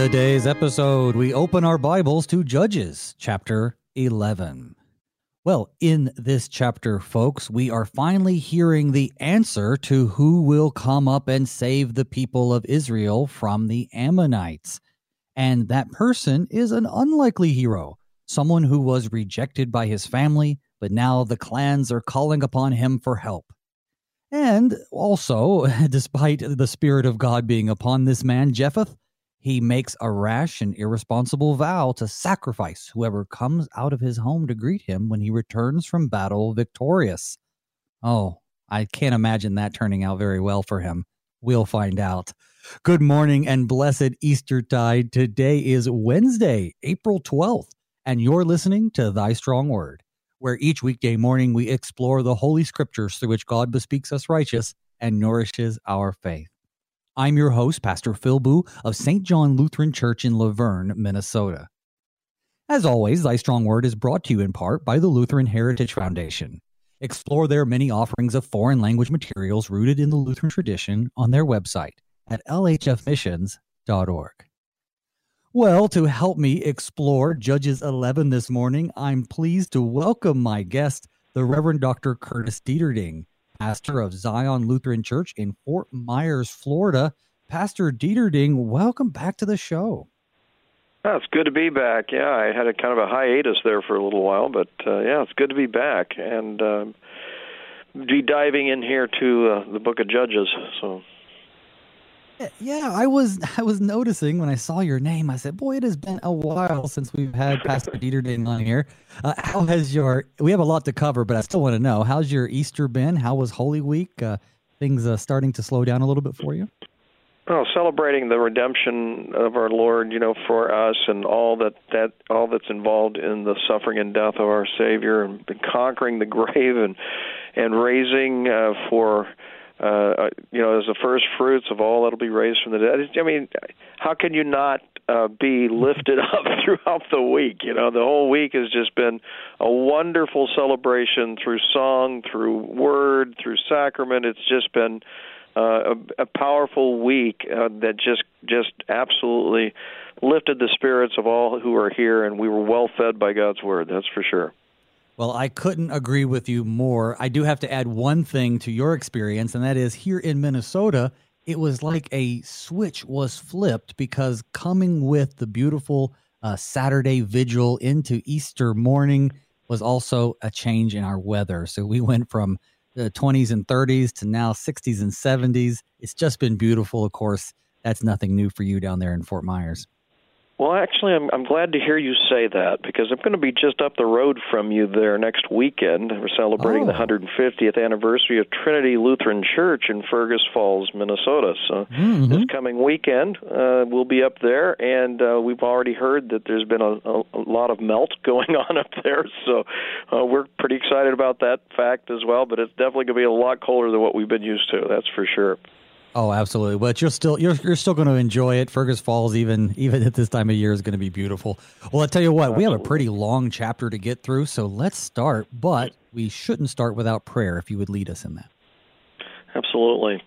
Today's episode, we open our Bibles to Judges chapter 11. Well, in this chapter, folks, we are finally hearing the answer to who will come up and save the people of Israel from the Ammonites. And that person is an unlikely hero, someone who was rejected by his family, but now the clans are calling upon him for help. And also, despite the Spirit of God being upon this man, Jephthah, he makes a rash and irresponsible vow to sacrifice whoever comes out of his home to greet him when he returns from battle victorious. Oh, I can't imagine that turning out very well for him. We'll find out. Good morning and blessed Eastertide. Today is Wednesday, April 12th, and you're listening to Thy Strong Word, where each weekday morning we explore the Holy Scriptures through which God bespeaks us righteous and nourishes our faith. I'm your host, Pastor Phil Booe of St. John Lutheran Church in La Vergne, Minnesota. As always, Thy Strong Word is brought to you in part by the Lutheran Heritage Foundation. Explore their many offerings of foreign language materials rooted in the Lutheran tradition on their website at lhfmissions.org. Well, to help me explore Judges 11 this morning, I'm pleased to welcome my guest, the Reverend Dr. Curtis Deterding pastor of Zion Lutheran Church in Fort Myers, Florida. Pastor Deterding, welcome back to the show. Oh, it's good to be back. Yeah, I had a kind of a hiatus there for a little while, but uh, yeah, it's good to be back and um, be diving in here to uh, the Book of Judges. So yeah, I was I was noticing when I saw your name. I said, "Boy, it has been a while since we've had Pastor Deterding on here." Uh, how has your? We have a lot to cover, but I still want to know how's your Easter been? How was Holy Week? Uh, things uh, starting to slow down a little bit for you? Well, celebrating the redemption of our Lord, you know, for us, and all that that all that's involved in the suffering and death of our Savior, and conquering the grave, and and raising uh, for uh, you know, as the first fruits of all that'll be raised from the dead. I mean, how can you not uh, be lifted up throughout the week? You know, the whole week has just been a wonderful celebration through song, through word, through sacrament. It's just been uh, a, a powerful week uh, that just just absolutely lifted the spirits of all who are here, and we were well fed by God's word. That's for sure. Well, I couldn't agree with you more. I do have to add one thing to your experience, and that is here in Minnesota, it was like a switch was flipped because coming with the beautiful uh, Saturday vigil into Easter morning was also a change in our weather. So we went from the 20s and 30s to now 60s and 70s. It's just been beautiful. Of course, that's nothing new for you down there in Fort Myers. Well, actually, I'm I'm glad to hear you say that because I'm going to be just up the road from you there next weekend. We're celebrating oh. the 150th anniversary of Trinity Lutheran Church in Fergus Falls, Minnesota. So mm-hmm. this coming weekend, uh, we'll be up there, and uh, we've already heard that there's been a, a, a lot of melt going on up there. So uh, we're pretty excited about that fact as well. But it's definitely going to be a lot colder than what we've been used to. That's for sure. Oh, absolutely. But you're still you're you're still going to enjoy it. Fergus Falls, even even at this time of year, is going to be beautiful. Well, I tell you what, we have a pretty long chapter to get through, so let's start. But we shouldn't start without prayer. If you would lead us in that. Absolutely.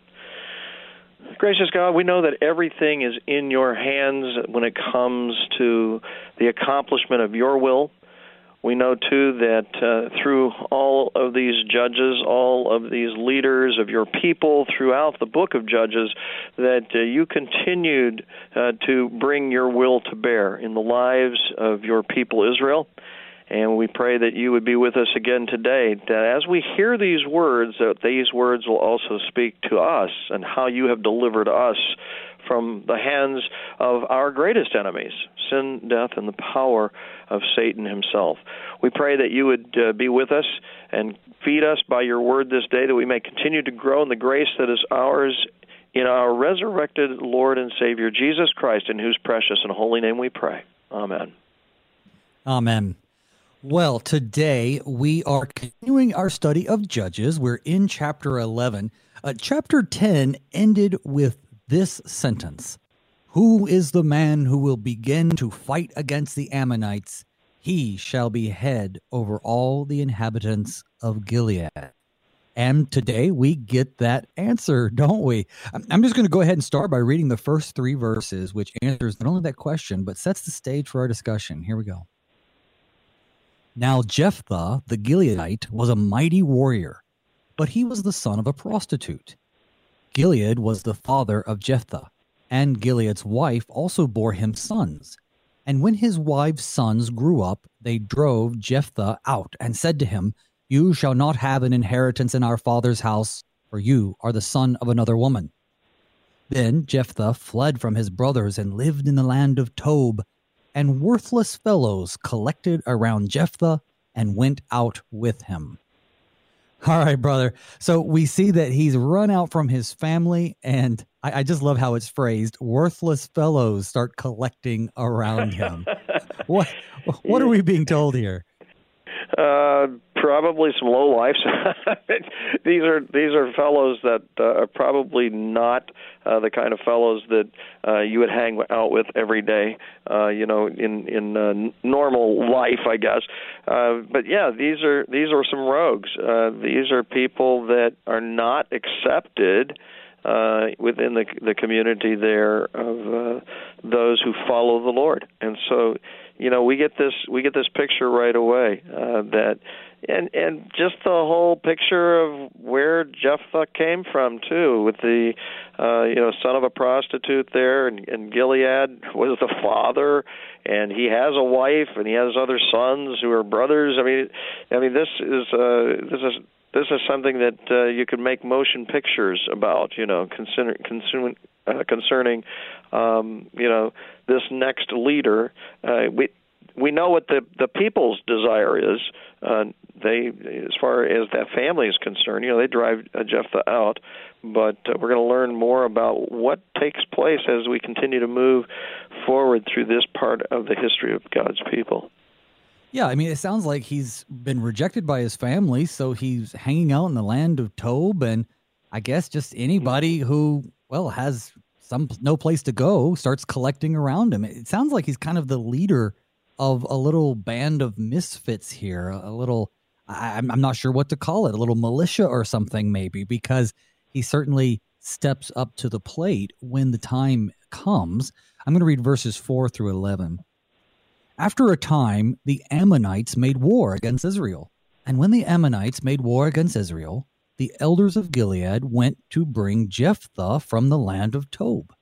Gracious God, we know that everything is in your hands when it comes to the accomplishment of your will we know too that uh, through all of these judges, all of these leaders of your people throughout the book of Judges, that uh, you continued uh, to bring your will to bear in the lives of your people Israel. And we pray that you would be with us again today. That as we hear these words, that these words will also speak to us and how you have delivered us from the hands of our greatest enemies sin, death, and the power of Satan himself. We pray that you would uh, be with us and feed us by your word this day, that we may continue to grow in the grace that is ours in our resurrected Lord and Savior, Jesus Christ, in whose precious and holy name we pray. Amen. Amen. Well, today we are continuing our study of Judges. We're in chapter 11. Uh, chapter 10 ended with this sentence Who is the man who will begin to fight against the Ammonites? He shall be head over all the inhabitants of Gilead. And today we get that answer, don't we? I'm just going to go ahead and start by reading the first three verses, which answers not only that question, but sets the stage for our discussion. Here we go. Now, Jephthah the Gileadite was a mighty warrior, but he was the son of a prostitute. Gilead was the father of Jephthah, and Gilead's wife also bore him sons. And when his wife's sons grew up, they drove Jephthah out and said to him, You shall not have an inheritance in our father's house, for you are the son of another woman. Then Jephthah fled from his brothers and lived in the land of Tob, and worthless fellows collected around Jephthah and went out with him. All right, brother. So we see that he's run out from his family, and I, I just love how it's phrased. Worthless fellows start collecting around him. what what are we being told here? Uh, probably some low lives. these are these are fellows that uh, are probably not uh, the kind of fellows that uh, you would hang out with every day. Uh, you know, in in uh, normal life, I guess. Uh, but yeah, these are these are some rogues. Uh, these are people that are not accepted uh, within the the community there of uh, those who follow the Lord. And so, you know, we get this we get this picture right away uh, that and and just the whole picture of where Jephthah came from too, with the uh, you know son of a prostitute there, and, and Gilead was the father, and he has a wife, and he has other sons who are brothers. I mean, I mean this is uh, this is this is something that uh, you could make motion pictures about, you know, consider, consume, uh, concerning, um, you know, this next leader. Uh, we we know what the the people's desire is. Uh, they, as far as that family is concerned, you know, they drive uh, Jephthah out. But uh, we're going to learn more about what takes place as we continue to move forward through this part of the history of God's people. Yeah, I mean, it sounds like he's been rejected by his family, so he's hanging out in the land of Tob, and I guess just anybody who, well, has some no place to go starts collecting around him. It sounds like he's kind of the leader of a little band of misfits here, a little. I, I'm not sure what to call it, a little militia or something, maybe, because he certainly steps up to the plate when the time comes. I'm going to read verses 4 through 11. After a time, the Ammonites made war against Israel. And when the Ammonites made war against Israel, the elders of Gilead went to bring Jephthah from the land of Tob.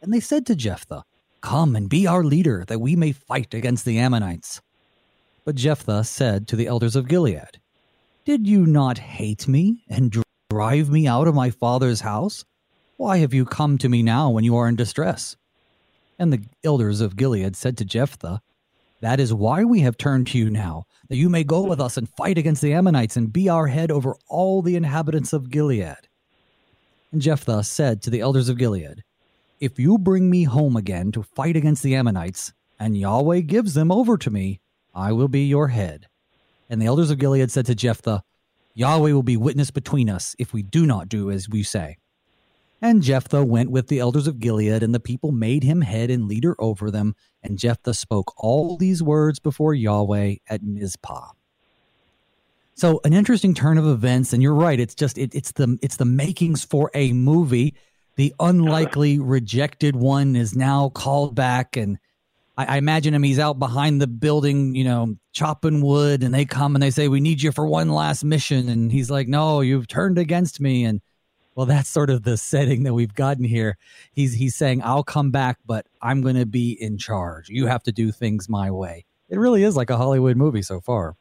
And they said to Jephthah, Come and be our leader, that we may fight against the Ammonites. But Jephthah said to the elders of Gilead, Did you not hate me and drive me out of my father's house? Why have you come to me now when you are in distress? And the elders of Gilead said to Jephthah, that is why we have turned to you now, that you may go with us and fight against the Ammonites and be our head over all the inhabitants of Gilead. And Jephthah said to the elders of Gilead, If you bring me home again to fight against the Ammonites, and Yahweh gives them over to me, I will be your head. And the elders of Gilead said to Jephthah, Yahweh will be witness between us if we do not do as we say. And Jephthah went with the elders of Gilead, and the people made him head and leader over them. And Jephthah spoke all these words before Yahweh at Mizpah. So an interesting turn of events, and you're right. It's just it, it's the it's the makings for a movie. The unlikely rejected one is now called back, and I, I imagine him. He's out behind the building, you know, chopping wood, and they come and they say, "We need you for one last mission," and he's like, "No, you've turned against me," and well, that's sort of the setting that we've gotten here. He's he's saying, "I'll come back, but I'm going to be in charge. You have to do things my way." It really is like a Hollywood movie so far.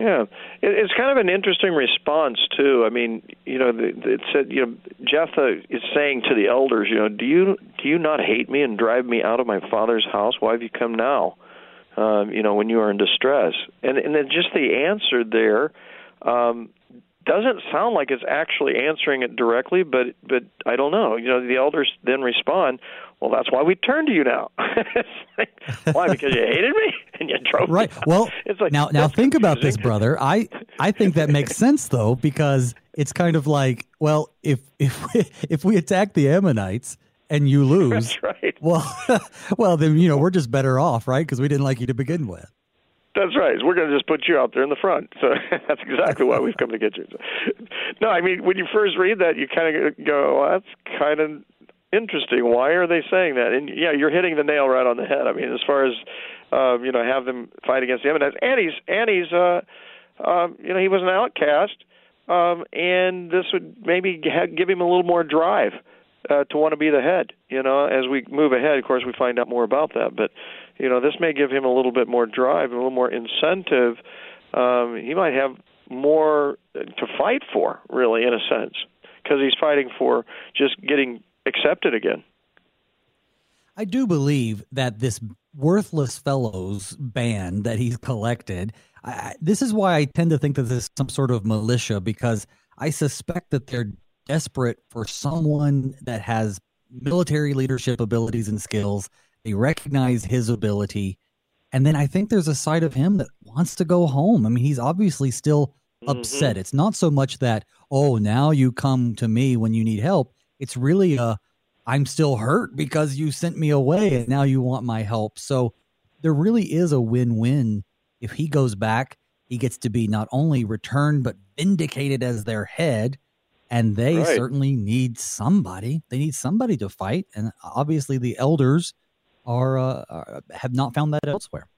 Yeah, it's kind of an interesting response too. I mean, you know, it said, you know, Jephthah is saying to the elders, you know, do you do you not hate me and drive me out of my father's house? Why have you come now? Um, you know, when you are in distress, and and then just the answer there um, doesn't sound like it's actually answering it directly, but but I don't know. You know, the elders then respond, "Well, that's why we turn to you now." like, why? Because you hated me and you drove right. Me well, it's like now now think confusing. about this, brother. I I think that makes sense though because it's kind of like, well, if if we, if we attack the Ammonites and you lose, right. well, well then you know we're just better off, right? Because we didn't like you to begin with. That's right. We're going to just put you out there in the front. So that's exactly why we've come to get you. No, I mean, when you first read that, you kind of go, well, that's kind of interesting. Why are they saying that? And yeah, you're hitting the nail right on the head. I mean, as far as um, you know, have them fight against the Ammonites. And he's uh, um, you know, he was an outcast, um, and this would maybe give him a little more drive uh, to want to be the head. You know, as we move ahead, of course, we find out more about that. But you know, this may give him a little bit more drive, a little more incentive. Um, he might have more to fight for, really, in a sense, because he's fighting for just getting accepted again. I do believe that this worthless fellows band that he's collected. I, this is why I tend to think that this is some sort of militia because I suspect that they're desperate for someone that has military leadership abilities and skills. They recognize his ability. And then I think there's a side of him that wants to go home. I mean, he's obviously still mm-hmm. upset. It's not so much that, oh, now you come to me when you need help. It's really a, I'm still hurt because you sent me away and now you want my help. So there really is a win win. If he goes back, he gets to be not only returned, but vindicated as their head. And they right. certainly need somebody. They need somebody to fight. And obviously, the elders are, uh, are have not found that elsewhere.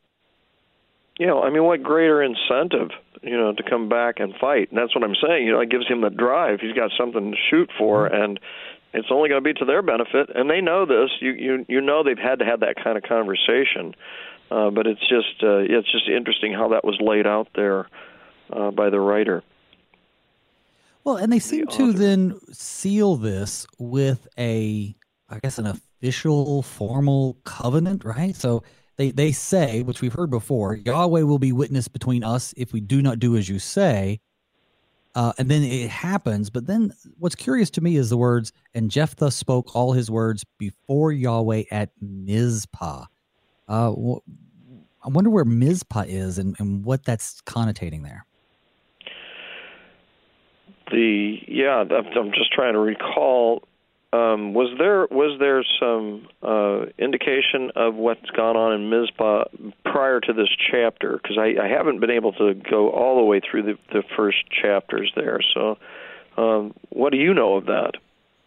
You know, I mean, what greater incentive, you know, to come back and fight? And that's what I'm saying. You know, it gives him the drive. He's got something to shoot for, mm-hmm. and it's only going to be to their benefit, and they know this. You you you know they've had to have that kind of conversation, uh, but it's just uh, it's just interesting how that was laid out there uh, by the writer. Well, and they seem the to then seal this with a, I guess, an official, formal covenant, right? So they they say, which we've heard before, Yahweh will be witness between us if we do not do as you say. Uh, and then it happens. But then what's curious to me is the words, and Jephthah spoke all his words before Yahweh at Mizpah. Uh, I wonder where Mizpah is and, and what that's connotating there. The yeah, I'm just trying to recall um, was there was there some uh, indication of what's gone on in Mizpah prior to this chapter? Because I, I haven't been able to go all the way through the, the first chapters there. So, um, what do you know of that?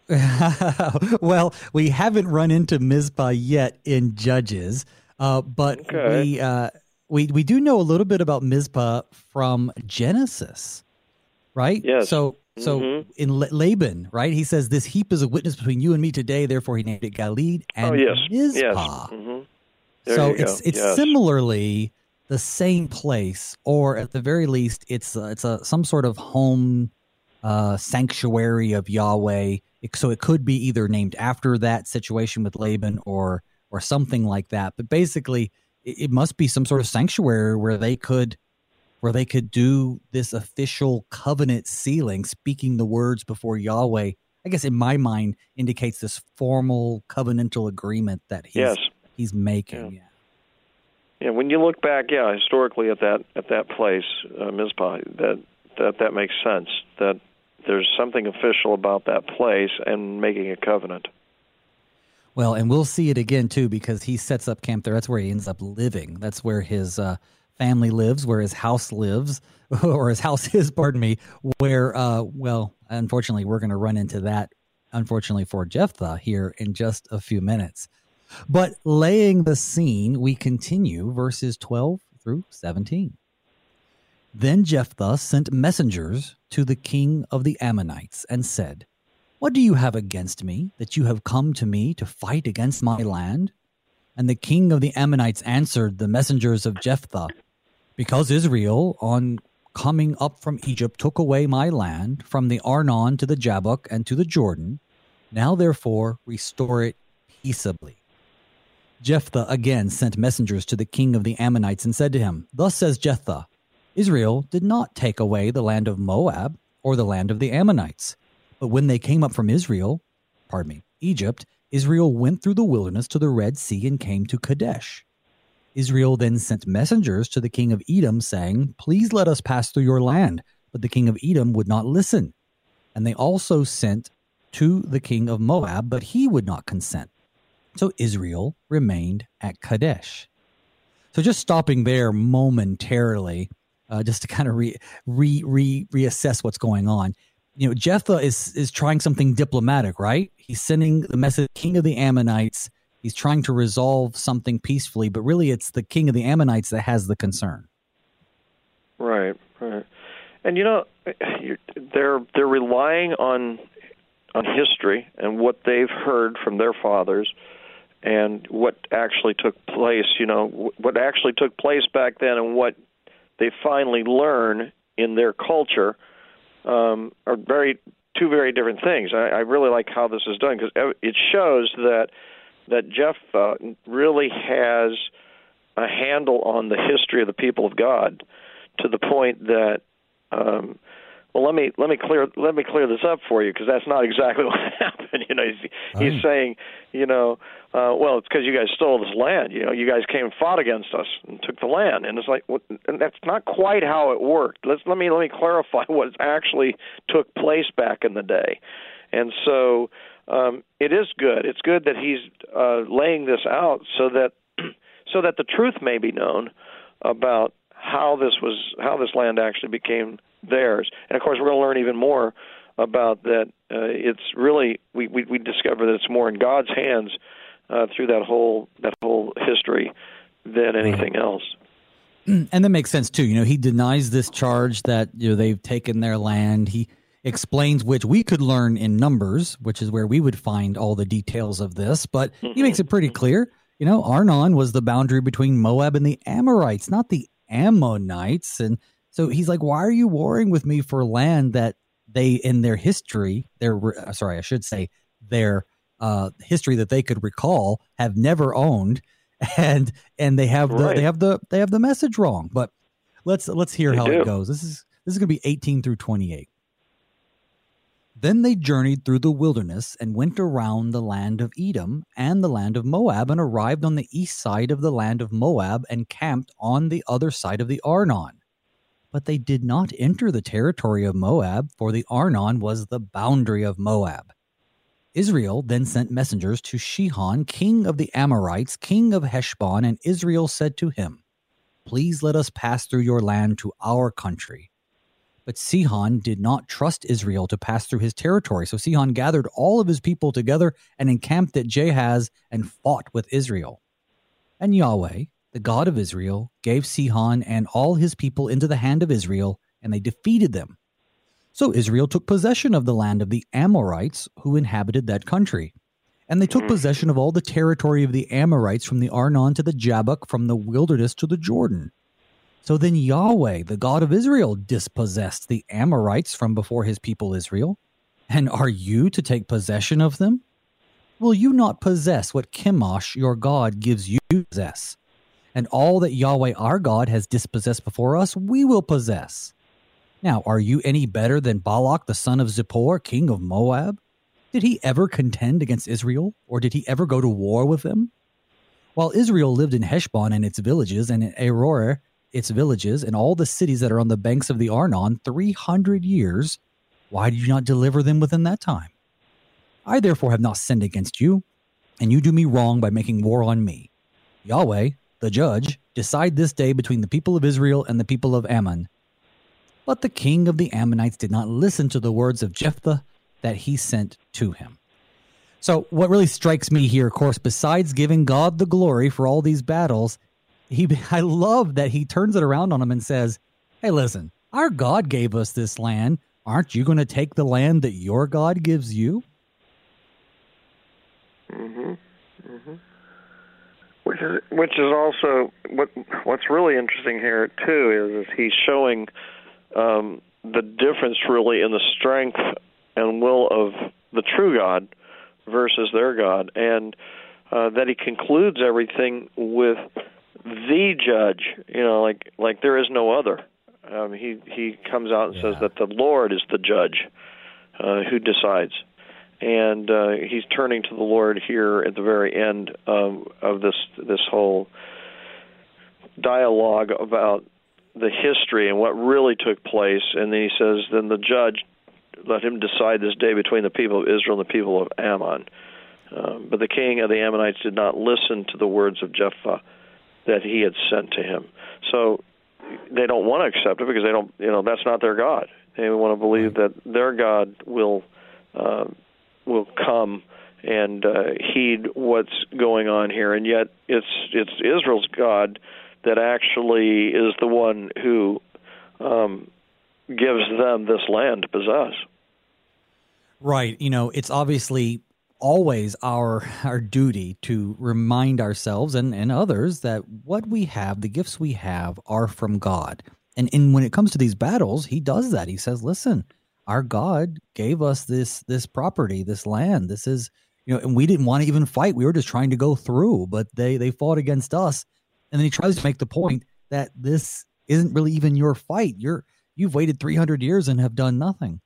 well, we haven't run into Mizpah yet in Judges, uh, but okay. we uh, we we do know a little bit about Mizpah from Genesis, right? Yes. So so mm-hmm. in Laban, right, he says, This heap is a witness between you and me today, therefore he named it Galeed and oh, yes. Mizpah. Yes. Mm-hmm. So it's it's yes. similarly the same place, or at the very least, it's a, it's a some sort of home uh, sanctuary of Yahweh. So it could be either named after that situation with Laban or or something like that. But basically, it, it must be some sort of sanctuary where they could where they could do this official covenant sealing, speaking the words before Yahweh. I guess in my mind indicates this formal covenantal agreement that he's yes. he's making. Yeah. yeah. yeah. when you look back, yeah, historically at that at that place, uh, Mizpah, that that that makes sense. That there's something official about that place and making a covenant. Well, and we'll see it again too because he sets up camp there. That's where he ends up living. That's where his uh, family lives, where his house lives, or his house is, pardon me, where, uh, well, unfortunately, we're going to run into that, unfortunately, for Jephthah here in just a few minutes. But laying the scene, we continue verses 12 through 17. Then Jephthah sent messengers to the king of the Ammonites and said, What do you have against me, that you have come to me to fight against my land? And the king of the Ammonites answered the messengers of Jephthah, because Israel, on coming up from Egypt, took away my land from the Arnon to the Jabbok and to the Jordan, now therefore restore it peaceably. Jephthah again sent messengers to the king of the Ammonites and said to him, Thus says Jephthah, Israel did not take away the land of Moab or the land of the Ammonites. But when they came up from Israel, pardon me, Egypt, Israel went through the wilderness to the Red Sea and came to Kadesh. Israel then sent messengers to the king of Edom, saying, Please let us pass through your land. But the king of Edom would not listen. And they also sent to the king of Moab, but he would not consent. So Israel remained at Kadesh. So just stopping there momentarily, uh, just to kind of re, re re reassess what's going on. You know, Jephthah is is trying something diplomatic, right? He's sending the message, King of the Ammonites. He's trying to resolve something peacefully, but really, it's the King of the Ammonites that has the concern. Right, right. And you know, they're they're relying on on history and what they've heard from their fathers and what actually took place, you know, what actually took place back then and what they finally learn in their culture um, are very two very different things. I, I really like how this is done because it shows that that Jeff uh, really has a handle on the history of the people of God to the point that um, well let me let me clear let me clear this up for you because that's not exactly what happened. You know he's, he's saying you know uh well it's because you guys stole this land you know you guys came and fought against us and took the land. And it's like well, and that's not quite how it worked. Let's let me let me clarify what actually took place back in the day. And so um it is good it's good that he's uh laying this out so that so that the truth may be known about how this was how this land actually became theirs. And of course, we're going to learn even more about that. Uh, it's really we, we we discover that it's more in God's hands uh, through that whole that whole history than anything else. And that makes sense too. You know, he denies this charge that you know they've taken their land. He explains which we could learn in Numbers, which is where we would find all the details of this. But he mm-hmm. makes it pretty clear. You know, Arnon was the boundary between Moab and the Amorites, not the Ammonites. And so he's like, why are you warring with me for land that they, in their history, their, uh, sorry, I should say their uh, history that they could recall have never owned. And, and they have the, right. they have the, they have the message wrong. But let's, let's hear they how do. it goes. This is, this is going to be 18 through 28. Then they journeyed through the wilderness and went around the land of Edom and the land of Moab and arrived on the east side of the land of Moab and camped on the other side of the Arnon. But they did not enter the territory of Moab, for the Arnon was the boundary of Moab. Israel then sent messengers to Sihon, king of the Amorites, king of Heshbon, and Israel said to him, Please let us pass through your land to our country. But Sihon did not trust Israel to pass through his territory. So Sihon gathered all of his people together and encamped at Jahaz and fought with Israel. And Yahweh, the God of Israel, gave Sihon and all his people into the hand of Israel, and they defeated them. So Israel took possession of the land of the Amorites who inhabited that country. And they took possession of all the territory of the Amorites from the Arnon to the Jabbok, from the wilderness to the Jordan. So then Yahweh, the God of Israel, dispossessed the Amorites from before his people Israel. And are you to take possession of them? Will you not possess what Chemosh your God gives you to possess? And all that Yahweh our God has dispossessed before us, we will possess. Now, are you any better than Balak the son of Zippor, king of Moab? Did he ever contend against Israel, or did he ever go to war with them? While Israel lived in Heshbon and its villages, and in Aroer its villages and all the cities that are on the banks of the Arnon 300 years, why did you not deliver them within that time? I therefore have not sinned against you, and you do me wrong by making war on me. Yahweh, the judge, decide this day between the people of Israel and the people of Ammon. But the king of the Ammonites did not listen to the words of Jephthah that he sent to him. So, what really strikes me here, of course, besides giving God the glory for all these battles, he I love that he turns it around on him and says, "Hey, listen, our God gave us this land. Aren't you going to take the land that your God gives you?" Mhm. Mhm. Which is which is also what what's really interesting here too is, is he's showing um, the difference really in the strength and will of the true God versus their God, and uh, that he concludes everything with the judge. You know, like like there is no other. Um, he he comes out and yeah. says that the Lord is the judge uh, who decides, and uh, he's turning to the Lord here at the very end of of this this whole dialogue about the history and what really took place. And then he says, then the judge let him decide this day between the people of Israel and the people of Ammon. Um, but the king of the Ammonites did not listen to the words of Jephthah that he had sent to him. So they don't want to accept it because they don't, you know, that's not their God. They want to believe that their God will uh, will come and uh, heed what's going on here, and yet it's it's Israel's God that actually is the one who um, gives them this land to possess. Right. You know, it's obviously always our our duty to remind ourselves and, and others that what we have, the gifts we have, are from God. And and when it comes to these battles, he does that. He says, "Listen, our God gave us this this property, this land. This is you know, and we didn't want to even fight. We were just trying to go through, but they they fought against us. And then he tries to make the point that this isn't really even your fight. You're you've waited 300 years and have done nothing.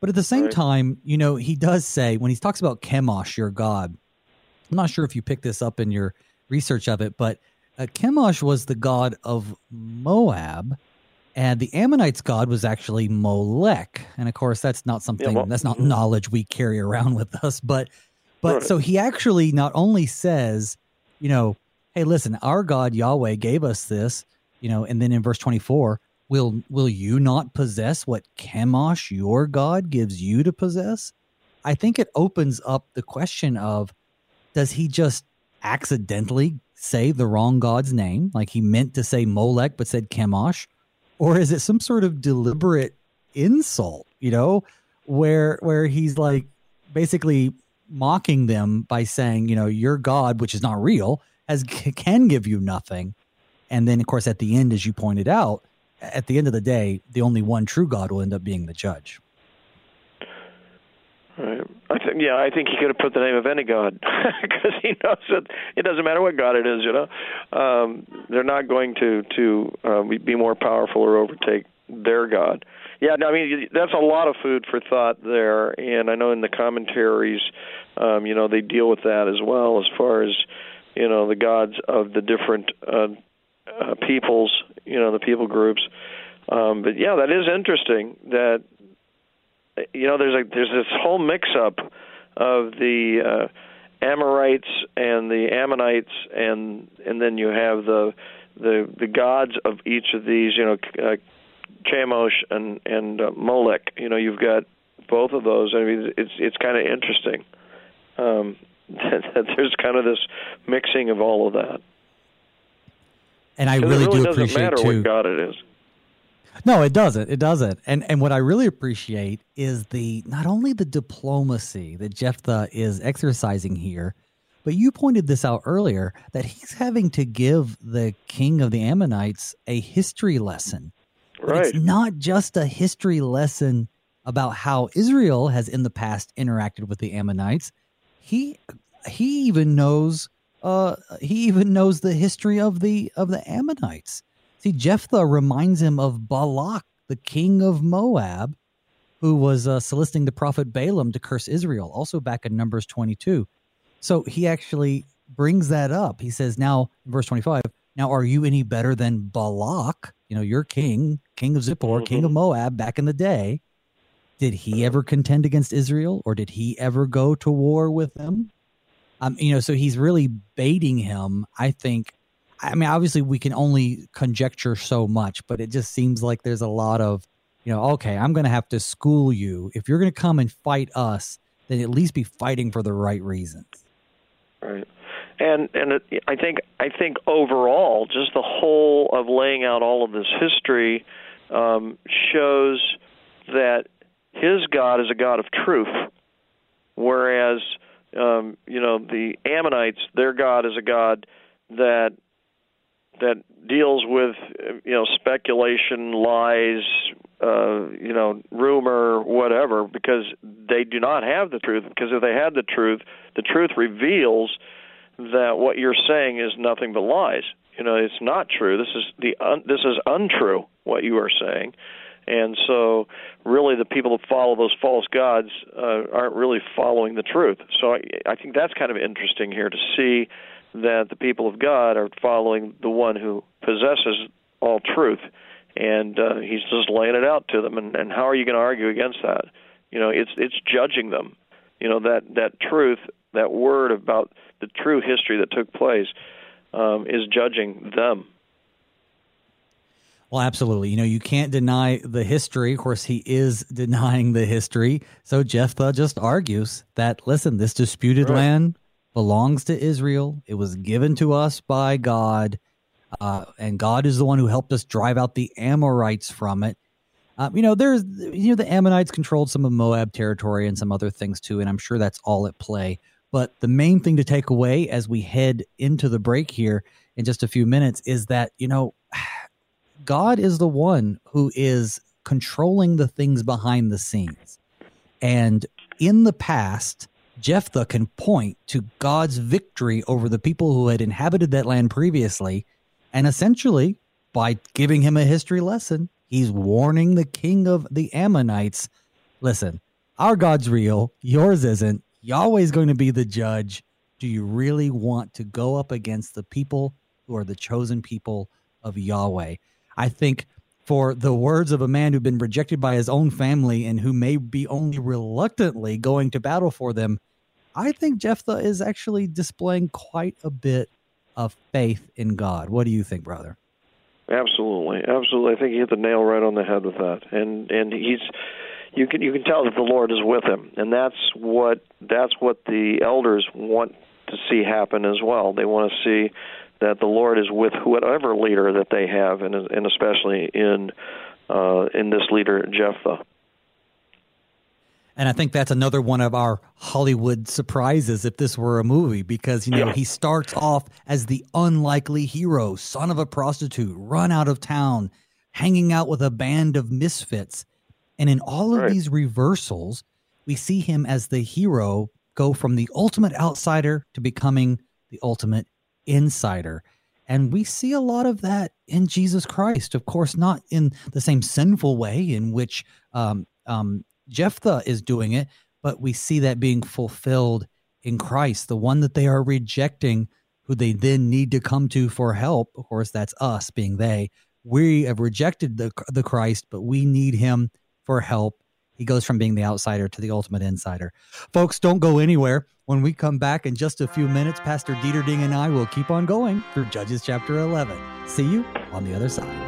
But at the same right. time, you know, he does say when he talks about Chemosh, your god. I'm not sure if you picked this up in your research of it, but uh, Chemosh was the god of Moab, and the Ammonites' god was actually Molech. And of course, that's not something yeah, well, that's not mm-hmm. knowledge we carry around with us. But but right. so he actually not only says, you know, hey, listen, our God Yahweh gave us this, you know, and then in verse 24, will will you not possess what Chemosh, your God, gives you to possess? I think it opens up the question of does he just accidentally say the wrong God's name? Like he meant to say Molech but said Chemosh? Or is it some sort of deliberate insult, you know, where where he's like basically mocking them by saying, you know, your God, which is not real, has can give you nothing. And then, of course, at the end, as you pointed out, at the end of the day, the only one true God will end up being the judge. Right. I think yeah, I think he could have put the name of any god because he knows that it doesn't matter what god it is. You know, um, they're not going to to uh, be more powerful or overtake their god. Yeah, I mean that's a lot of food for thought there, and I know in the commentaries, um, you know, they deal with that as well as far as you know the gods of the different uh, uh, peoples, you know, the people groups. Um, but yeah, that is interesting. That you know, there's a there's this whole mix-up of the uh, Amorites and the Ammonites, and and then you have the the the gods of each of these. You know, uh, Chemosh and and uh, Molech. You know, you've got both of those. I mean, it's it's kind of interesting um, that, that there's kind of this mixing of all of that. And I really, really do appreciate matter too. what God it is. No, it doesn't. It doesn't. And and what I really appreciate is the not only the diplomacy that Jephthah is exercising here, but you pointed this out earlier that he's having to give the king of the Ammonites a history lesson. Right. it's not just a history lesson about how Israel has in the past interacted with the Ammonites. He he even knows uh, he even knows the history of the of the Ammonites. See, Jephthah reminds him of Balak, the king of Moab, who was uh, soliciting the prophet Balaam to curse Israel, also back in Numbers 22. So he actually brings that up. He says, now, verse 25, now are you any better than Balak, you know, your king, king of Zippor, mm-hmm. king of Moab back in the day? Did he ever contend against Israel or did he ever go to war with them? Um, you know, so he's really baiting him. I think. I mean, obviously, we can only conjecture so much, but it just seems like there's a lot of, you know, okay, I'm going to have to school you. If you're going to come and fight us, then at least be fighting for the right reasons. Right. And and it, I think I think overall, just the whole of laying out all of this history um, shows that his God is a God of truth, whereas um, you know the Ammonites, their god is a god that that deals with you know speculation, lies, uh, you know rumor, whatever, because they do not have the truth. Because if they had the truth, the truth reveals that what you're saying is nothing but lies. You know, it's not true. This is the un- this is untrue what you are saying, and so, really, the people that follow those false gods uh, aren't really following the truth. So, I, I think that's kind of interesting here to see that the people of God are following the one who possesses all truth, and uh, he's just laying it out to them. And, and how are you going to argue against that? You know, it's it's judging them. You know that that truth, that word about the true history that took place. um, is judging them. Well, absolutely. You know, you can't deny the history. Of course, he is denying the history. So Jephthah just argues that, listen, this disputed right. land belongs to Israel. It was given to us by God, uh, and God is the one who helped us drive out the Amorites from it. Uh, you know, there's, you know, the Ammonites controlled some of Moab territory and some other things too, and I'm sure that's all at play. But the main thing to take away as we head into the break here in just a few minutes is that, you know, God is the one who is controlling the things behind the scenes. And in the past, Jephthah can point to God's victory over the people who had inhabited that land previously. And essentially, by giving him a history lesson, he's warning the king of the Ammonites listen, our God's real, yours isn't. Yahweh's going to be the judge. Do you really want to go up against the people who are the chosen people of Yahweh? I think for the words of a man who'd been rejected by his own family and who may be only reluctantly going to battle for them, I think Jephthah is actually displaying quite a bit of faith in God. What do you think, brother? Absolutely, absolutely. I think he hit the nail right on the head with that, and and he's you can you can tell that the Lord is with him, and that's what that's what the elders want to see happen as well. They want to see that the Lord is with whatever leader that they have, and and especially in uh, in this leader Jephthah. And I think that's another one of our Hollywood surprises if this were a movie, because you know yeah. he starts off as the unlikely hero, son of a prostitute, run out of town, hanging out with a band of misfits, and in all of right. these reversals, we see him as the hero go from the ultimate outsider to becoming the ultimate insider. And we see a lot of that in Jesus Christ. Of course, not in the same sinful way in which um, um, Jephthah is doing it, but we see that being fulfilled in Christ, the one that they are rejecting, who they then need to come to for help. Of course, that's us being they. We have rejected the, the Christ, but we need him for help. He goes from being the outsider to the ultimate insider. Folks, don't go anywhere. When we come back in just a few minutes, Pastor Deterding and I will keep on going through Judges chapter 11. See you on the other side.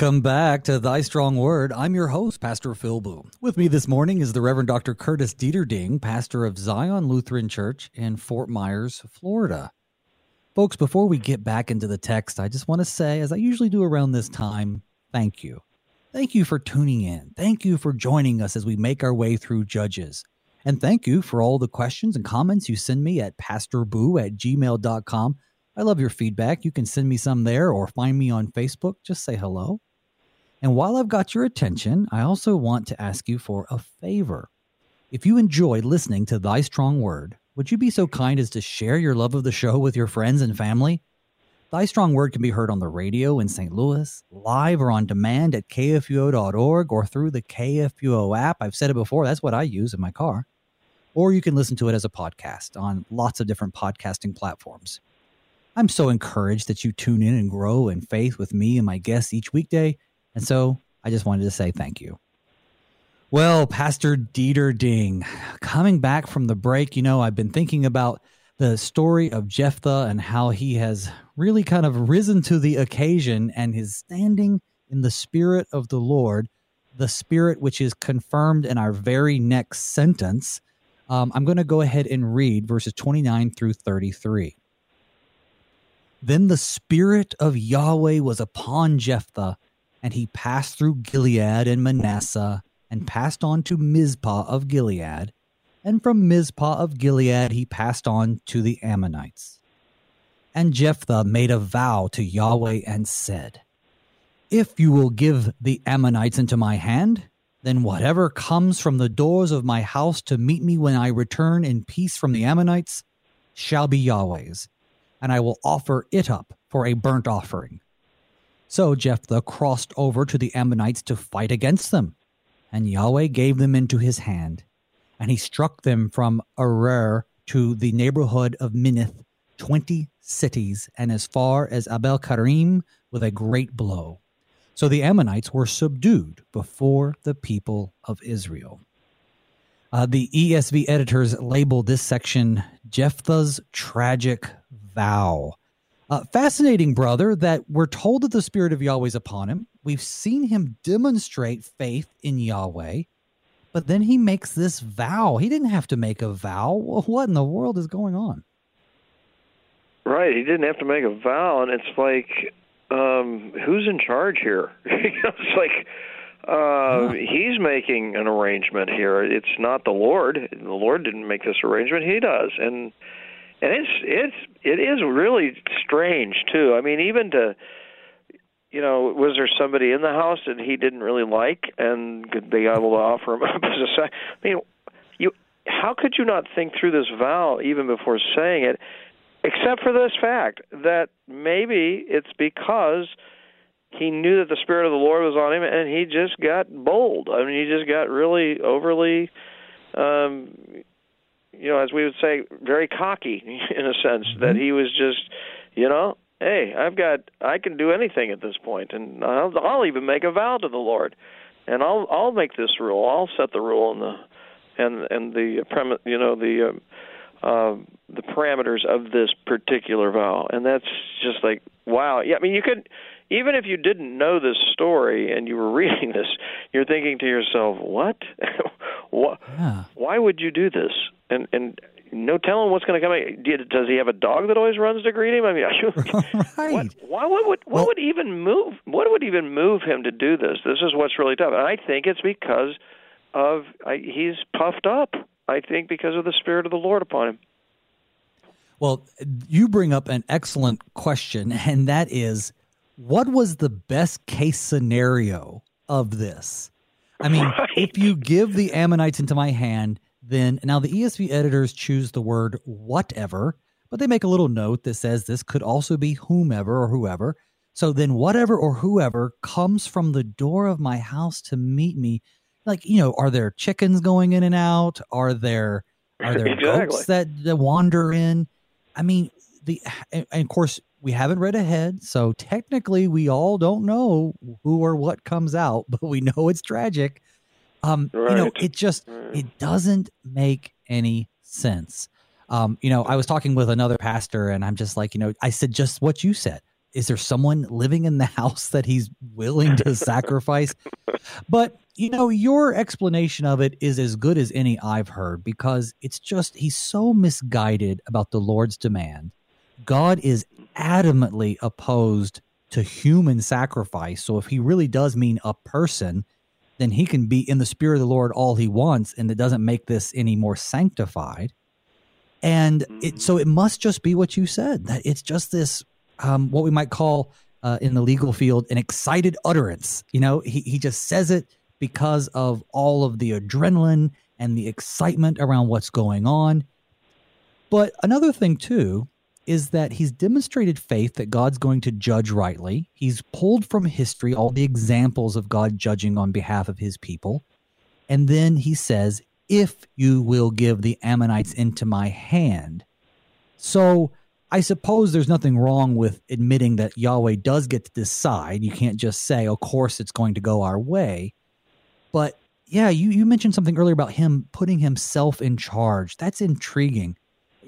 Welcome back to Thy Strong Word. I'm your host, Pastor Phil Booe. With me this morning is the Reverend Dr. Curtis Deterding, pastor of Zion Lutheran Church in Fort Myers, Florida. Folks, before we get back into the text, I just want to say, as I usually do around this time, thank you. Thank you for tuning in. Thank you for joining us as we make our way through Judges. And thank you for all the questions and comments you send me at pastorboo at gmail.com. I love your feedback. You can send me some there or find me on Facebook. Just say hello. And while I've got your attention, I also want to ask you for a favor. If you enjoy listening to Thy Strong Word, would you be so kind as to share your love of the show with your friends and family? Thy Strong Word can be heard on the radio in St. Louis, live or on demand at kfuo.org or through the KFUO app. I've said it before, that's what I use in my car. Or you can listen to it as a podcast on lots of different podcasting platforms. I'm so encouraged that you tune in and grow in faith with me and my guests each weekday. And so I just wanted to say thank you. Well, Pastor Deterding, coming back from the break, you know, I've been thinking about the story of Jephthah and how he has really kind of risen to the occasion and is standing in the Spirit of the Lord, the Spirit which is confirmed in our very next sentence. Um, I'm going to go ahead and read verses 29 through 33. Then the Spirit of Yahweh was upon Jephthah, and he passed through Gilead and Manasseh, and passed on to Mizpah of Gilead. And from Mizpah of Gilead he passed on to the Ammonites. And Jephthah made a vow to Yahweh and said, If you will give the Ammonites into my hand, then whatever comes from the doors of my house to meet me when I return in peace from the Ammonites shall be Yahweh's, and I will offer it up for a burnt offering. So Jephthah crossed over to the Ammonites to fight against them, and Yahweh gave them into his hand, and he struck them from Aroer to the neighborhood of Minnith, twenty cities, and as far as Abel Karim with a great blow. So the Ammonites were subdued before the people of Israel. Uh, the ESV editors label this section Jephthah's tragic vow. Uh, fascinating, brother, that we're told that the Spirit of Yahweh is upon him. We've seen him demonstrate faith in Yahweh, but then he makes this vow. He didn't have to make a vow. What in the world is going on? Right, he didn't have to make a vow, and it's like, um, who's in charge here? it's like uh, he's making an arrangement here. It's not the Lord. The Lord didn't make this arrangement. He does, and and it's it's it is really strange too. I mean, even to you know, was there somebody in the house that he didn't really like and could be able to offer him a I mean, you how could you not think through this vow even before saying it? Except for this fact that maybe it's because he knew that the spirit of the Lord was on him, and he just got bold. I mean, he just got really overly um, you know, as we would say, very cocky in a sense mm-hmm. that he was just, you know, hey, I've got, I can do anything at this point, and I'll, I'll even make a vow to the Lord, and I'll, I'll make this rule. I'll set the rule and the, and and the premise, you know, the, uh, uh, the parameters of this particular vow, and that's just like, wow. Yeah, I mean, you could, even if you didn't know this story and you were reading this, you're thinking to yourself, what? what? Yeah. Why would you do this? and and no telling what's going to come. Does he have a dog that always runs to greet him? I mean, right. what, why what would what well, would even move what would even move him to do this? This is what's really tough, and I think it's because of I, he's puffed up. I think because of the spirit of the Lord upon him. Well, you bring up an excellent question, and that is, what was the best case scenario of this? I mean, right. if you give the Ammonites into my hand then now the ESV editors choose the word whatever, but they make a little note that says this could also be whomever or whoever. So then whatever or whoever comes from the door of my house to meet me, like, you know, are there chickens going in and out? Are there are there exactly. goats that, that wander in? I mean, the and of course we haven't read ahead, so technically we all don't know who or what comes out, but we know it's tragic. Um, right. You know, it just right. it doesn't make any sense. Um, you know, I was talking with another pastor, and I'm just like, you know, I said just what you said. Is there someone living in the house that he's willing to sacrifice? But you know, your explanation of it is as good as any I've heard because it's just he's so misguided about the Lord's demand. God is adamantly opposed to human sacrifice. So if he really does mean a person, then he can be in the spirit of the Lord all he wants, and it doesn't make this any more sanctified. And it, so it must just be what you said that it's just this, um, what we might call uh, in the legal field, an excited utterance. You know, he, he just says it because of all of the adrenaline and the excitement around what's going on. But another thing, too, is that he's demonstrated faith that God's going to judge rightly. He's pulled from history all the examples of God judging on behalf of his people. And then he says, If you will give the Ammonites into my hand. So I suppose there's nothing wrong with admitting that Yahweh does get to decide. You can't just say, Of course, it's going to go our way. But yeah, you, you mentioned something earlier about him putting himself in charge. That's intriguing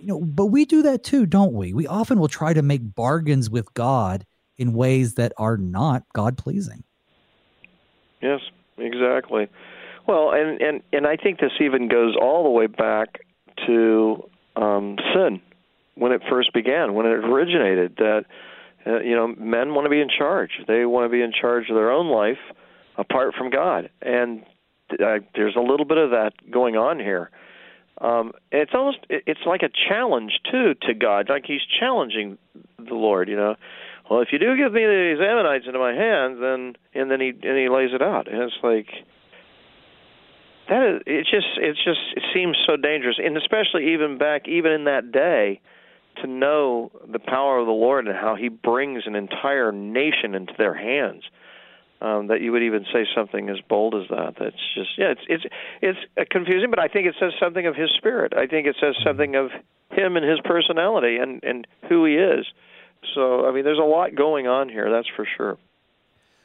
you know, but we do that too, don't we? We often will try to make bargains with God in ways that are not God pleasing. Yes, exactly. Well, and and and I think this even goes all the way back to um, sin when it first began, when it originated. That uh, you know, men want to be in charge. They want to be in charge of their own life apart from God, and uh, there's a little bit of that going on here. Um, it's almost it's like a challenge too to God, like He's challenging the Lord. You know, well, if you do give me these Ammonites into my hands, then and then he and he lays it out, and it's like that is it just it's just it seems so dangerous, and especially even back even in that day to know the power of the Lord and how He brings an entire nation into their hands. Um, that you would even say something as bold as that. That's just yeah, it's it's it's confusing, but I think it says something of His spirit. I think it says something of Him and His personality and and who He is. So I mean, there's a lot going on here. That's for sure.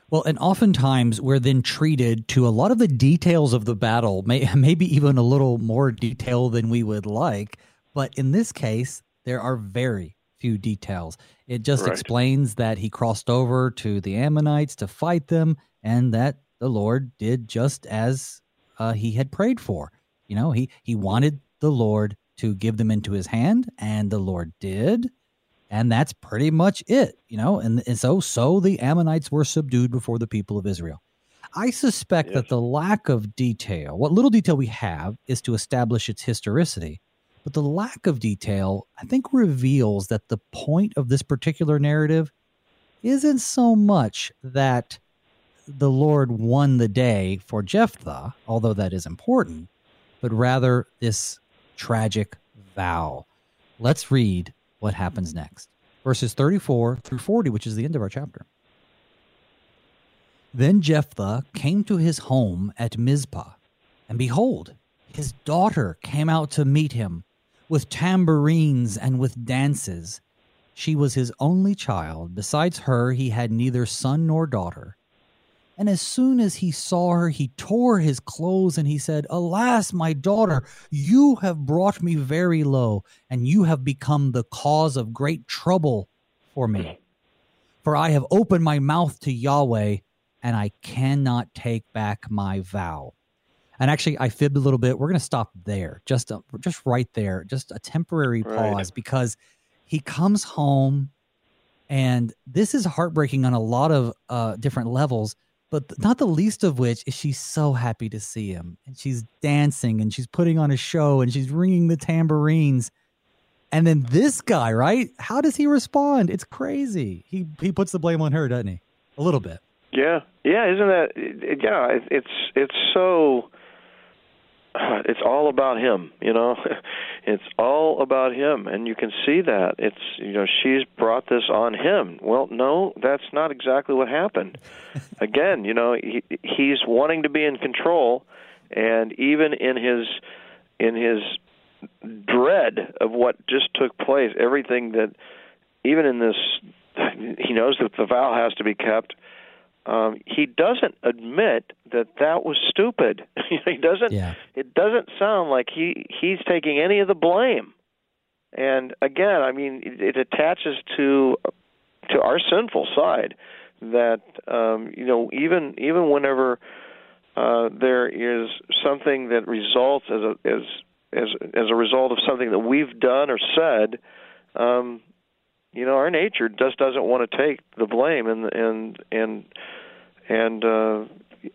Well, and oftentimes we're then treated to a lot of the details of the battle, may, maybe even a little more detail than we would like. But in this case, there are very few details. It just right. explains that he crossed over to the Ammonites to fight them and that the Lord did just as uh, he had prayed for. You know, he, he wanted the Lord to give them into his hand, and the Lord did. And that's pretty much it, you know. And, and so, so the Ammonites were subdued before the people of Israel. I suspect yes. that the lack of detail, what little detail we have, is to establish its historicity. But the lack of detail, I think, reveals that the point of this particular narrative isn't so much that the Lord won the day for Jephthah, although that is important, but rather this tragic vow. Let's read what happens next. Verses 34 through 40, which is the end of our chapter. Then Jephthah came to his home at Mizpah, and behold, his daughter came out to meet him with tambourines and with dances. She was his only child. Besides her, he had neither son nor daughter. And as soon as he saw her, he tore his clothes and he said, Alas, my daughter, you have brought me very low, and you have become the cause of great trouble for me. For I have opened my mouth to Yahweh, and I cannot take back my vow. And actually, I fibbed a little bit. We're going to stop there, just a, just right there, just a temporary pause right. because he comes home, and this is heartbreaking on a lot of uh, different levels. But not the least of which is she's so happy to see him, and she's dancing, and she's putting on a show, and she's ringing the tambourines. And then this guy, right? How does he respond? It's crazy. He he puts the blame on her, doesn't he? A little bit. Yeah, yeah. Isn't that? Yeah, it's it's so it's all about him you know? It's all about him and you can see that. It's you know she's brought this on him. Well no that's not exactly what happened. Again you know he he's wanting to be in control and even in his in his dread of what just took place everything that even in this he knows that the vow has to be kept um, he doesn't admit that that was stupid. he doesn't. Yeah. It doesn't sound like he he's taking any of the blame. And again, I mean, it, it attaches to to our sinful side that um, you know even even whenever uh, there is something that results as a as as as a result of something that we've done or said, um, you know, our nature just doesn't want to take the blame and and and and uh,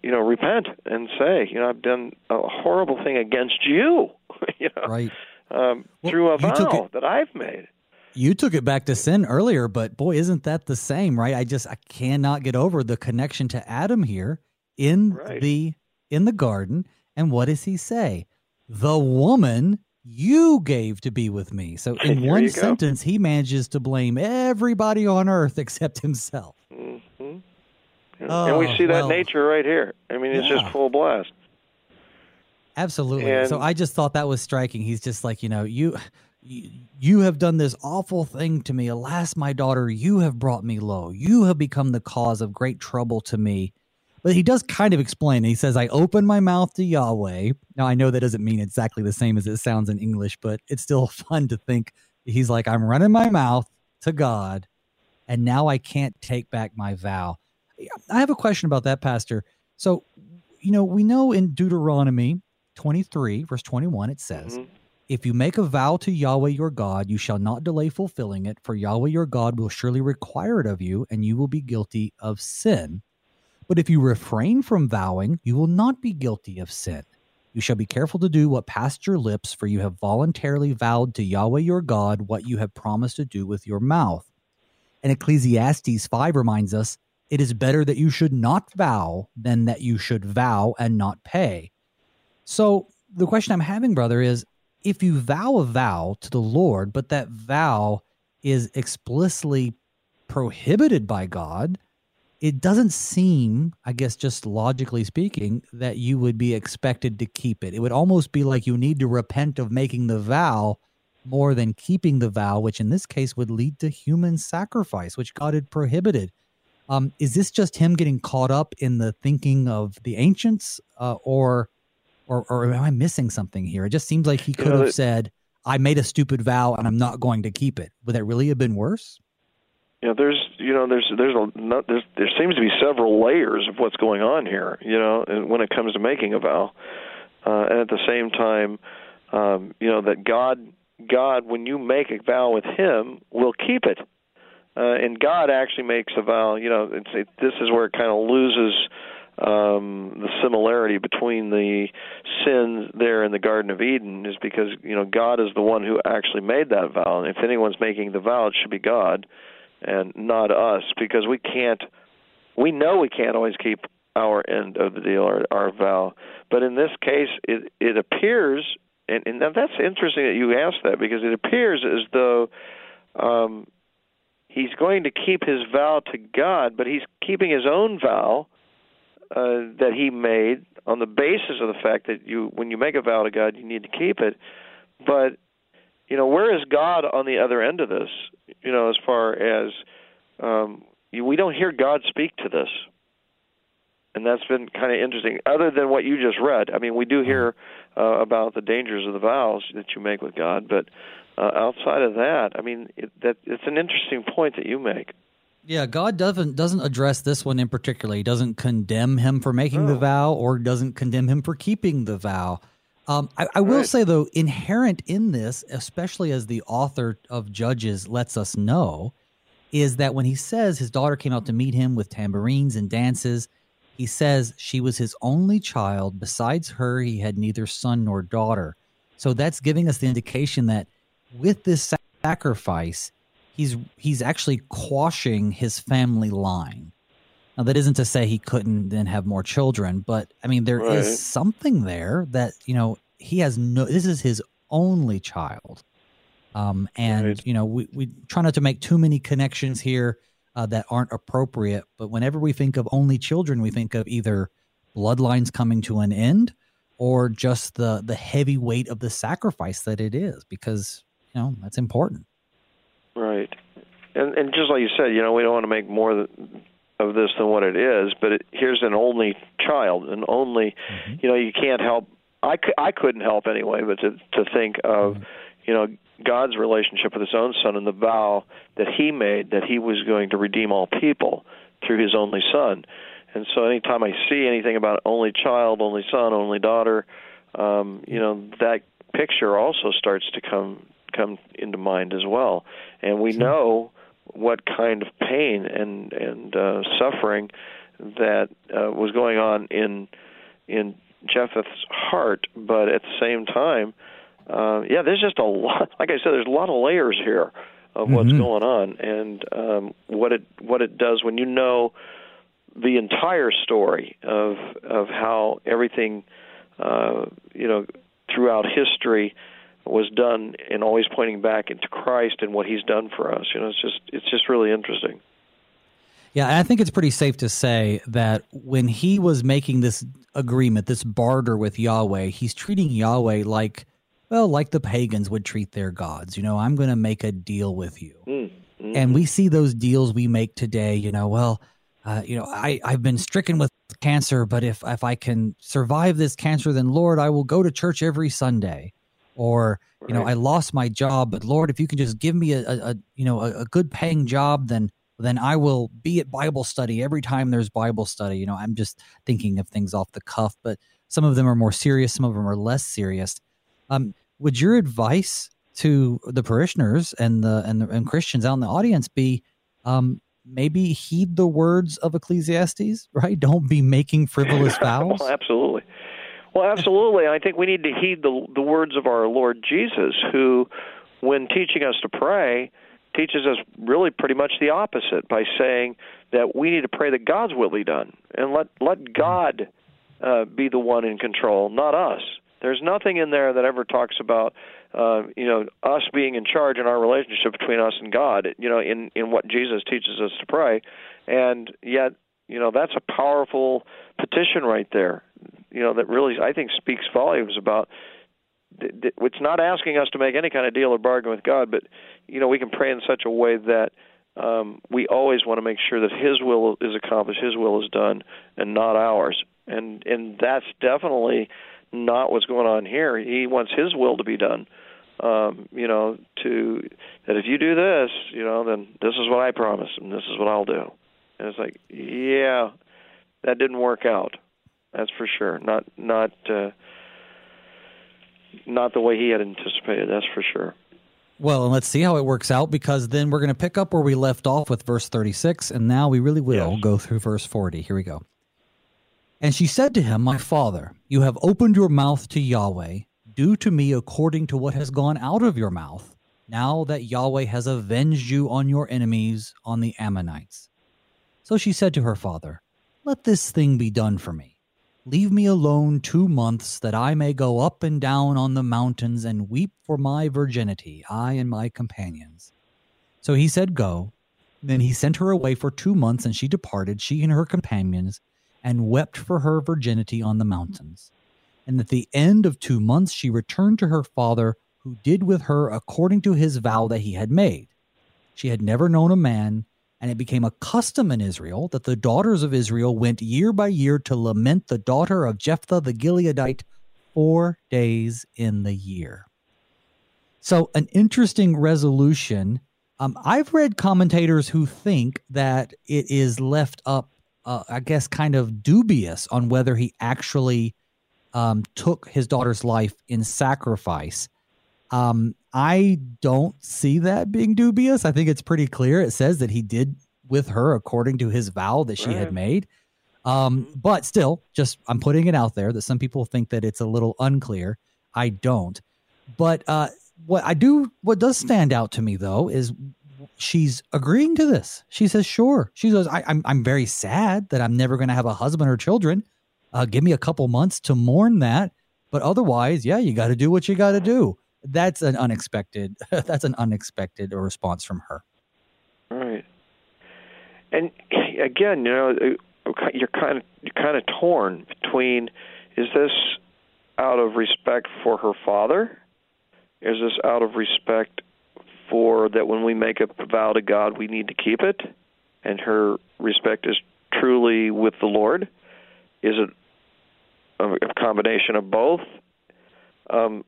you know repent and say, you know, I've done a horrible thing against you, you know, right. um, well, through a vow it, that I've made. You took it back to sin earlier, but boy, isn't that the same, right? I just I cannot get over the connection to Adam here in right. the in the garden. And what does he say? The woman you gave to be with me. So in one sentence, he manages to blame everybody on earth except himself. Mm-hmm. Oh, and we see that well, nature right here. I mean, it's yeah. just full blast. Absolutely. And, so I just thought that was striking. He's just like, you know, you you have done this awful thing to me. Alas, my daughter, you have brought me low. You have become the cause of great trouble to me. But he does kind of explain. He says, I open my mouth to Yahweh. Now, I know that doesn't mean exactly the same as it sounds in English, but it's still fun to think. He's like, I'm running my mouth to God, and now I can't take back my vow. I have a question about that, Pastor. So you know, we know in Deuteronomy 23, verse 21, it says, Mhm. If you make a vow to Yahweh your God, you shall not delay fulfilling it, for Yahweh your God will surely require it of you, and you will be guilty of sin. But if you refrain from vowing, you will not be guilty of sin. You shall be careful to do what passed your lips, for you have voluntarily vowed to Yahweh your God what you have promised to do with your mouth. And Ecclesiastes 5 reminds us it is better that you should not vow than that you should vow and not pay. So the question I'm having, brother, is if you vow a vow to the Lord, but that vow is explicitly prohibited by God, it doesn't seem, I guess, just logically speaking, that you would be expected to keep it. It would almost be like you need to repent of making the vow more than keeping the vow, which in this case would lead to human sacrifice, which God had prohibited. Um, is this just him getting caught up in the thinking of the ancients, uh, or, or, or am I missing something here? It just seems like he could know, have said, "I made a stupid vow and I'm not going to keep it." Would that really have been worse? You know there's you know there's there's a not, there's there seems to be several layers of what's going on here you know when it comes to making a vow. Uh and at the same time um you know that god god when you make a vow with him will keep it. Uh and god actually makes a vow you know it's it, this is where it kind of loses um the similarity between the sins there in the garden of eden is because you know god is the one who actually made that vow. And if anyone's making the vow it should be god and not us because we can't we know we can't always keep our end of the deal our, our vow. But in this case it it appears and, and that's interesting that you asked that because it appears as though um he's going to keep his vow to God but he's keeping his own vow uh that he made on the basis of the fact that you when you make a vow to God you need to keep it. But you know where is God on the other end of this you know as far as um we don't hear God speak to this and that's been kind of interesting other than what you just read i mean we do hear uh, about the dangers of the vows that you make with god but uh, outside of that i mean it, that it's an interesting point that you make Yeah, God doesn't doesn't address this one in particular. He doesn't condemn him for making the vow, or doesn't condemn him for keeping the vow. Um, I, I will Right. say though, inherent in this, especially as the author of Judges lets us know, is that when he says his daughter came out to meet him with tambourines and dances, he says she was his only child. Besides her, he had neither son nor daughter. So that's giving us the indication that with this sacrifice, he's he's actually quashing his family line. Now that isn't to say he couldn't then have more children, but I mean there is Right. something there that you know he has no. This is his only child, um, and Right. you know we we try not to make too many connections here uh, that aren't appropriate. But whenever we think of only children, we think of either bloodlines coming to an end or just the the heavy weight of the sacrifice that it is, because you know that's important. Right, and and just like you said, you know, we don't want to make more of this than what it is. But it, here's an only child, an only, you know, you can't help. I I couldn't help anyway, but to to think of, you know, God's relationship with His own Son and the vow that He made that He was going to redeem all people through His only Son. And so, anytime I see anything about only child, only son, only daughter, um, you know, that picture also starts to come come into mind as well. And we know what kind of pain and and uh, suffering that uh, was going on in in Jephthah's heart, but at the same time, uh, yeah, there's just a lot. Like I said, there's a lot of layers here of what's Mhm. going on and um, what it what it does when you know the entire story of of how everything uh, you know throughout history was done and always pointing back into Christ and what he's done for us. You know, it's just it's just really interesting. Yeah, I think it's pretty safe to say that when he was making this agreement, this barter with Yahweh, he's treating Yahweh like, well, like the pagans would treat their gods. You know, I'm going to make a deal with you. Mm, mm. And we see those deals we make today, you know, well, uh, you know, I, I've been stricken with cancer, but if, if I can survive this cancer, then Lord, I will go to church every Sunday. Or, you know, Right. I lost my job, but Lord, if you can just give me a, a, a you know, a, a good paying job, then then I will be at Bible study every time there's Bible study. You know, I'm just thinking of things off the cuff, but some of them are more serious, some of them are less serious. Um, would your advice to the parishioners and the and, the, and Christians out in the audience be um, maybe heed the words of Ecclesiastes, right? Don't be making frivolous vows. well, absolutely. Well, absolutely. I think we need to heed the the words of our Lord Jesus, who, when teaching us to pray, teaches us really pretty much the opposite by saying that we need to pray that God's will be done and let let God uh, be the one in control, not us. There's nothing in there that ever talks about uh, you know us being in charge in our relationship between us and God. You know, in in what Jesus teaches us to pray, and yet you know that's a powerful petition right there. You know that really I think speaks volumes about. It's not asking us to make any kind of deal or bargain with God, but you know we can pray in such a way that um, we always want to make sure that His will is accomplished, His will is done, and not ours. And and that's definitely not what's going on here. He wants His will to be done. Um, you know, to that if you do this, you know, then this is what I promise, and this is what I'll do. And it's like, yeah, that didn't work out. That's for sure. Not not uh, not the way he had anticipated. That's for sure. Well, and let's see how it works out because then we're going to pick up where we left off with verse 36, and now we really will yes. go through verse 40. Here we go. And she said to him, My father, you have opened your mouth to Yahweh. Do to me according to what has gone out of your mouth, now that Yahweh has avenged you on your enemies, on the Ammonites. So she said to her father, Let this thing be done for me. Leave me alone two months, that I may go up and down on the mountains and weep for my virginity, I and my companions. So he said, Go. Then he sent her away for two months, and she departed, she and her companions and wept for her virginity on the mountains. And at the end of two months she returned to her father, who did with her according to his vow that he had made. She had never known a man, and it became a custom in Israel that the daughters of Israel went year by year to lament the daughter of Jephthah the Gileadite four days in the year. So, an interesting resolution. Um, I've read commentators who think that it is left up uh, I guess, kind of dubious on whether he actually um, took his daughter's life in sacrifice. Um, I don't see that being dubious. I think it's pretty clear. It says that he did with her according to his vow that she right. had made. Um, mm-hmm. but still, just I'm putting it out there that some people think that it's a little unclear. I don't. But uh, what I do, what does stand out to me though, is she's agreeing to this. She says, "Sure." She says, I, am I'm, I'm very sad that I'm never going to have a husband or children. Uh, give me a couple months to mourn that, but otherwise, yeah, you got to do what you got to do." That's an unexpected. that's an unexpected response from her. Right. And again, you know, you're kind of you're kind of torn between: is this out of respect for her father? Is this out of respect for that when we make a vow to God, we need to keep it, and her respect is truly with the Lord? Is it a combination of both? Um,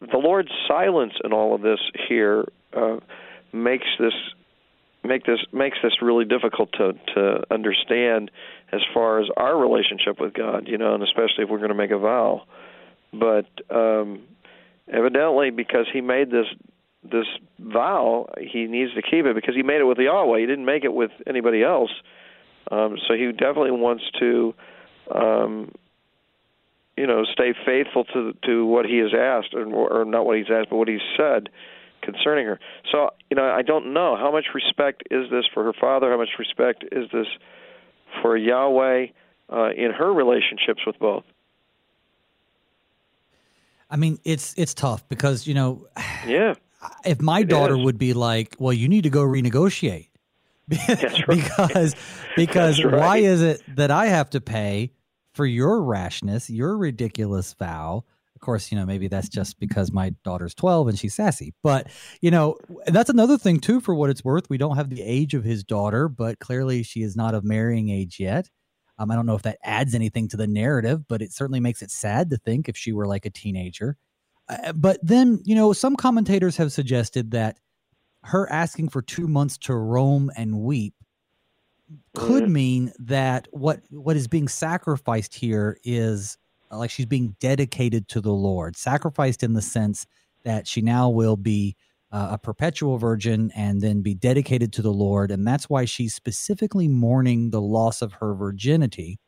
the Lord's silence in all of this here uh, makes this make this makes this really difficult to to understand as far as our relationship with God, you know, and especially if we're going to make a vow. But um, evidently, because He made this this vow, he needs to keep it because he made it with Yahweh. He didn't make it with anybody else. Um, so he definitely wants to, um, you know, stay faithful to to what he has asked, or, or not what he's asked, but what he's said concerning her. So, you know, I don't know how much respect is this for her father. How much respect is this for Yahweh uh, in her relationships with both? I mean, it's it's tough because you know, yeah, if my daughter is. would be like, well, you need to go renegotiate. right. because because right. why is it that I have to pay for your rashness, your ridiculous vow? Of course, you know, maybe that's just because my daughter's 12 and she's sassy. But, you know, that's another thing too for what it's worth. We don't have the age of his daughter, but clearly she is not of marrying age yet. Um, I don't know if that adds anything to the narrative, but it certainly makes it sad to think if she were like a teenager. Uh, but then, you know, some commentators have suggested that her asking for two months to roam and weep could Mhm. mean that what what is being sacrificed here is uh, like she's being dedicated to the Lord, sacrificed in the sense that she now will be uh, a perpetual virgin and then be dedicated to the Lord, and that's why she's specifically mourning the loss of her virginity.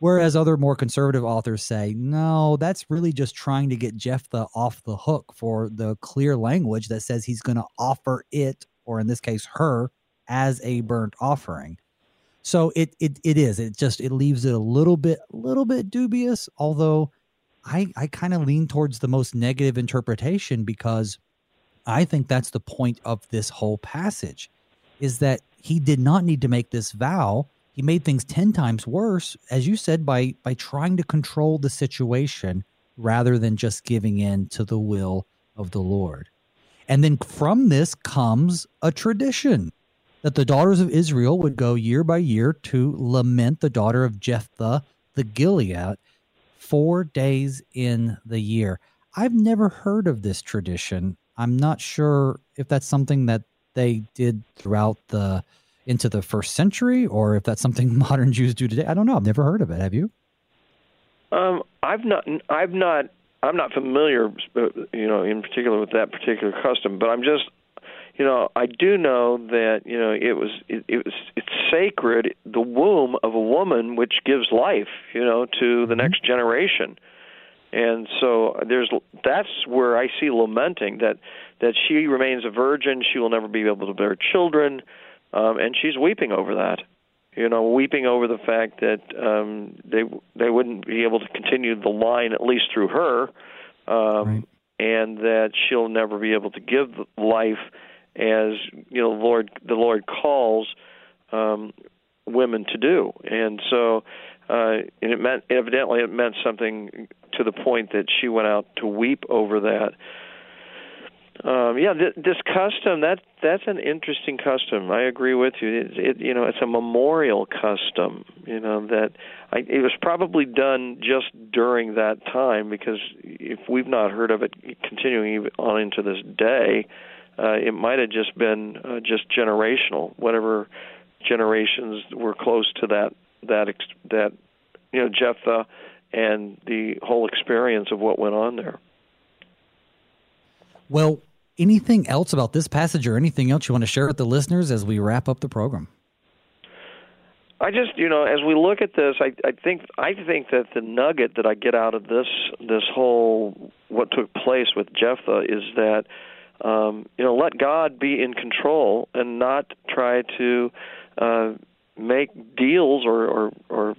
Whereas other more conservative authors say, no, that's really just trying to get Jephthah off the hook for the clear language that says he's going to offer it, or in this case, her, as a burnt offering. So it it it is. It just it leaves it a little bit a little bit dubious. Although I I kind of lean towards the most negative interpretation because I think that's the point of this whole passage, is that he did not need to make this vow. He made things ten times worse, as you said, by by trying to control the situation rather than just giving in to the will of the Lord. And then from this comes a tradition that the daughters of Israel would go year by year to lament the daughter of Jephthah the Gilead four days in the year. I've never heard of this tradition. I'm not sure if that's something that they did throughout the into the first century or if that's something modern Jews do today. I don't know. I've never heard of it. Have you? Um, I've not, I've not, I'm not familiar, uh, you know, in particular with that particular custom. But I'm just, you know, I do know that you know it was, it, it was, it's sacred, the womb of a woman, which gives life, you know, to the next generation. And so there's that's where I see lamenting that that she remains a virgin, she will never be able to bear children, um, and she's weeping over that you know, weeping over the fact that um, they they wouldn't be able to continue the line at least through her, um, Right. and that she'll never be able to give life as you know, Lord the Lord calls um, women to do, and so. Uh, and it meant evidently it meant something to the point that she went out to weep over that. Um, yeah, th- this custom that that's an interesting custom. I agree with you. It, it, you know, it's a memorial custom. You know that I, it was probably done just during that time because if we've not heard of it continuing on into this day, uh, it might have just been uh, just generational. Whatever generations were close to that that ex- that you know Jephthah and the whole experience of what went on there. Well, anything else about this passage or anything else you want to share with the listeners as we wrap up the program? I just, you know, as we look at this, I, I think I think that the nugget that I get out of this this whole what took place with Jephthah is that um, you know let God be in control and not try to uh, make deals or, or or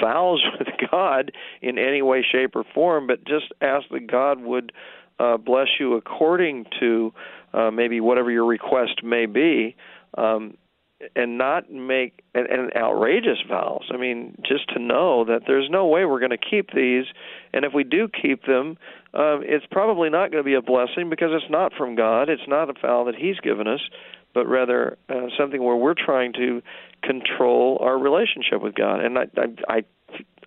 vows with God in any way, shape, or form, but just ask that God would uh, bless you according to uh, maybe whatever your request may be. Um, and not make and, and outrageous vows. I mean, just to know that there's no way we're going to keep these, and if we do keep them, um, it's probably not going to be a blessing because it's not from God. It's not a vow that He's given us, but rather uh, something where we're trying to control our relationship with God. And I, I, I,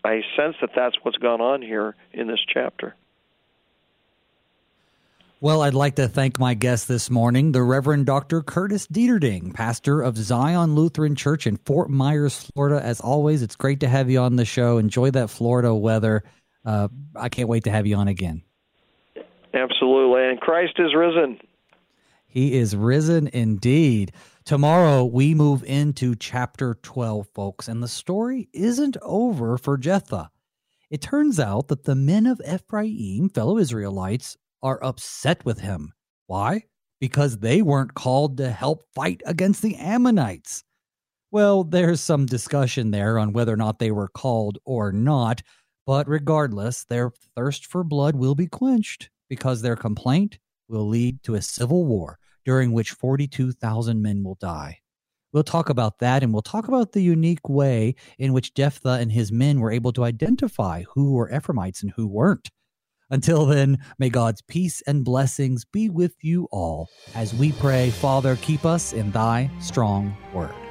I sense that that's what's gone on here in this chapter. Well, I'd like to thank my guest this morning, the Reverend Dr. Curtis Deterding, pastor of Zion Lutheran Church in Fort Myers, Florida. As always, it's great to have you on the show. Enjoy that Florida weather. Uh, I can't wait to have you on again. Absolutely. And Christ is risen. He is risen indeed. Tomorrow, we move into chapter 12, folks, and the story isn't over for Jephthah. It turns out that the men of Ephraim, fellow Israelites, are upset with him. Why? Because they weren't called to help fight against the Ammonites. Well, there's some discussion there on whether or not they were called or not, but regardless, their thirst for blood will be quenched because their complaint will lead to a civil war during which 42,000 men will die. We'll talk about that and we'll talk about the unique way in which Jephthah and his men were able to identify who were Ephraimites and who weren't. Until then, may God's peace and blessings be with you all as we pray, Father, keep us in thy strong word.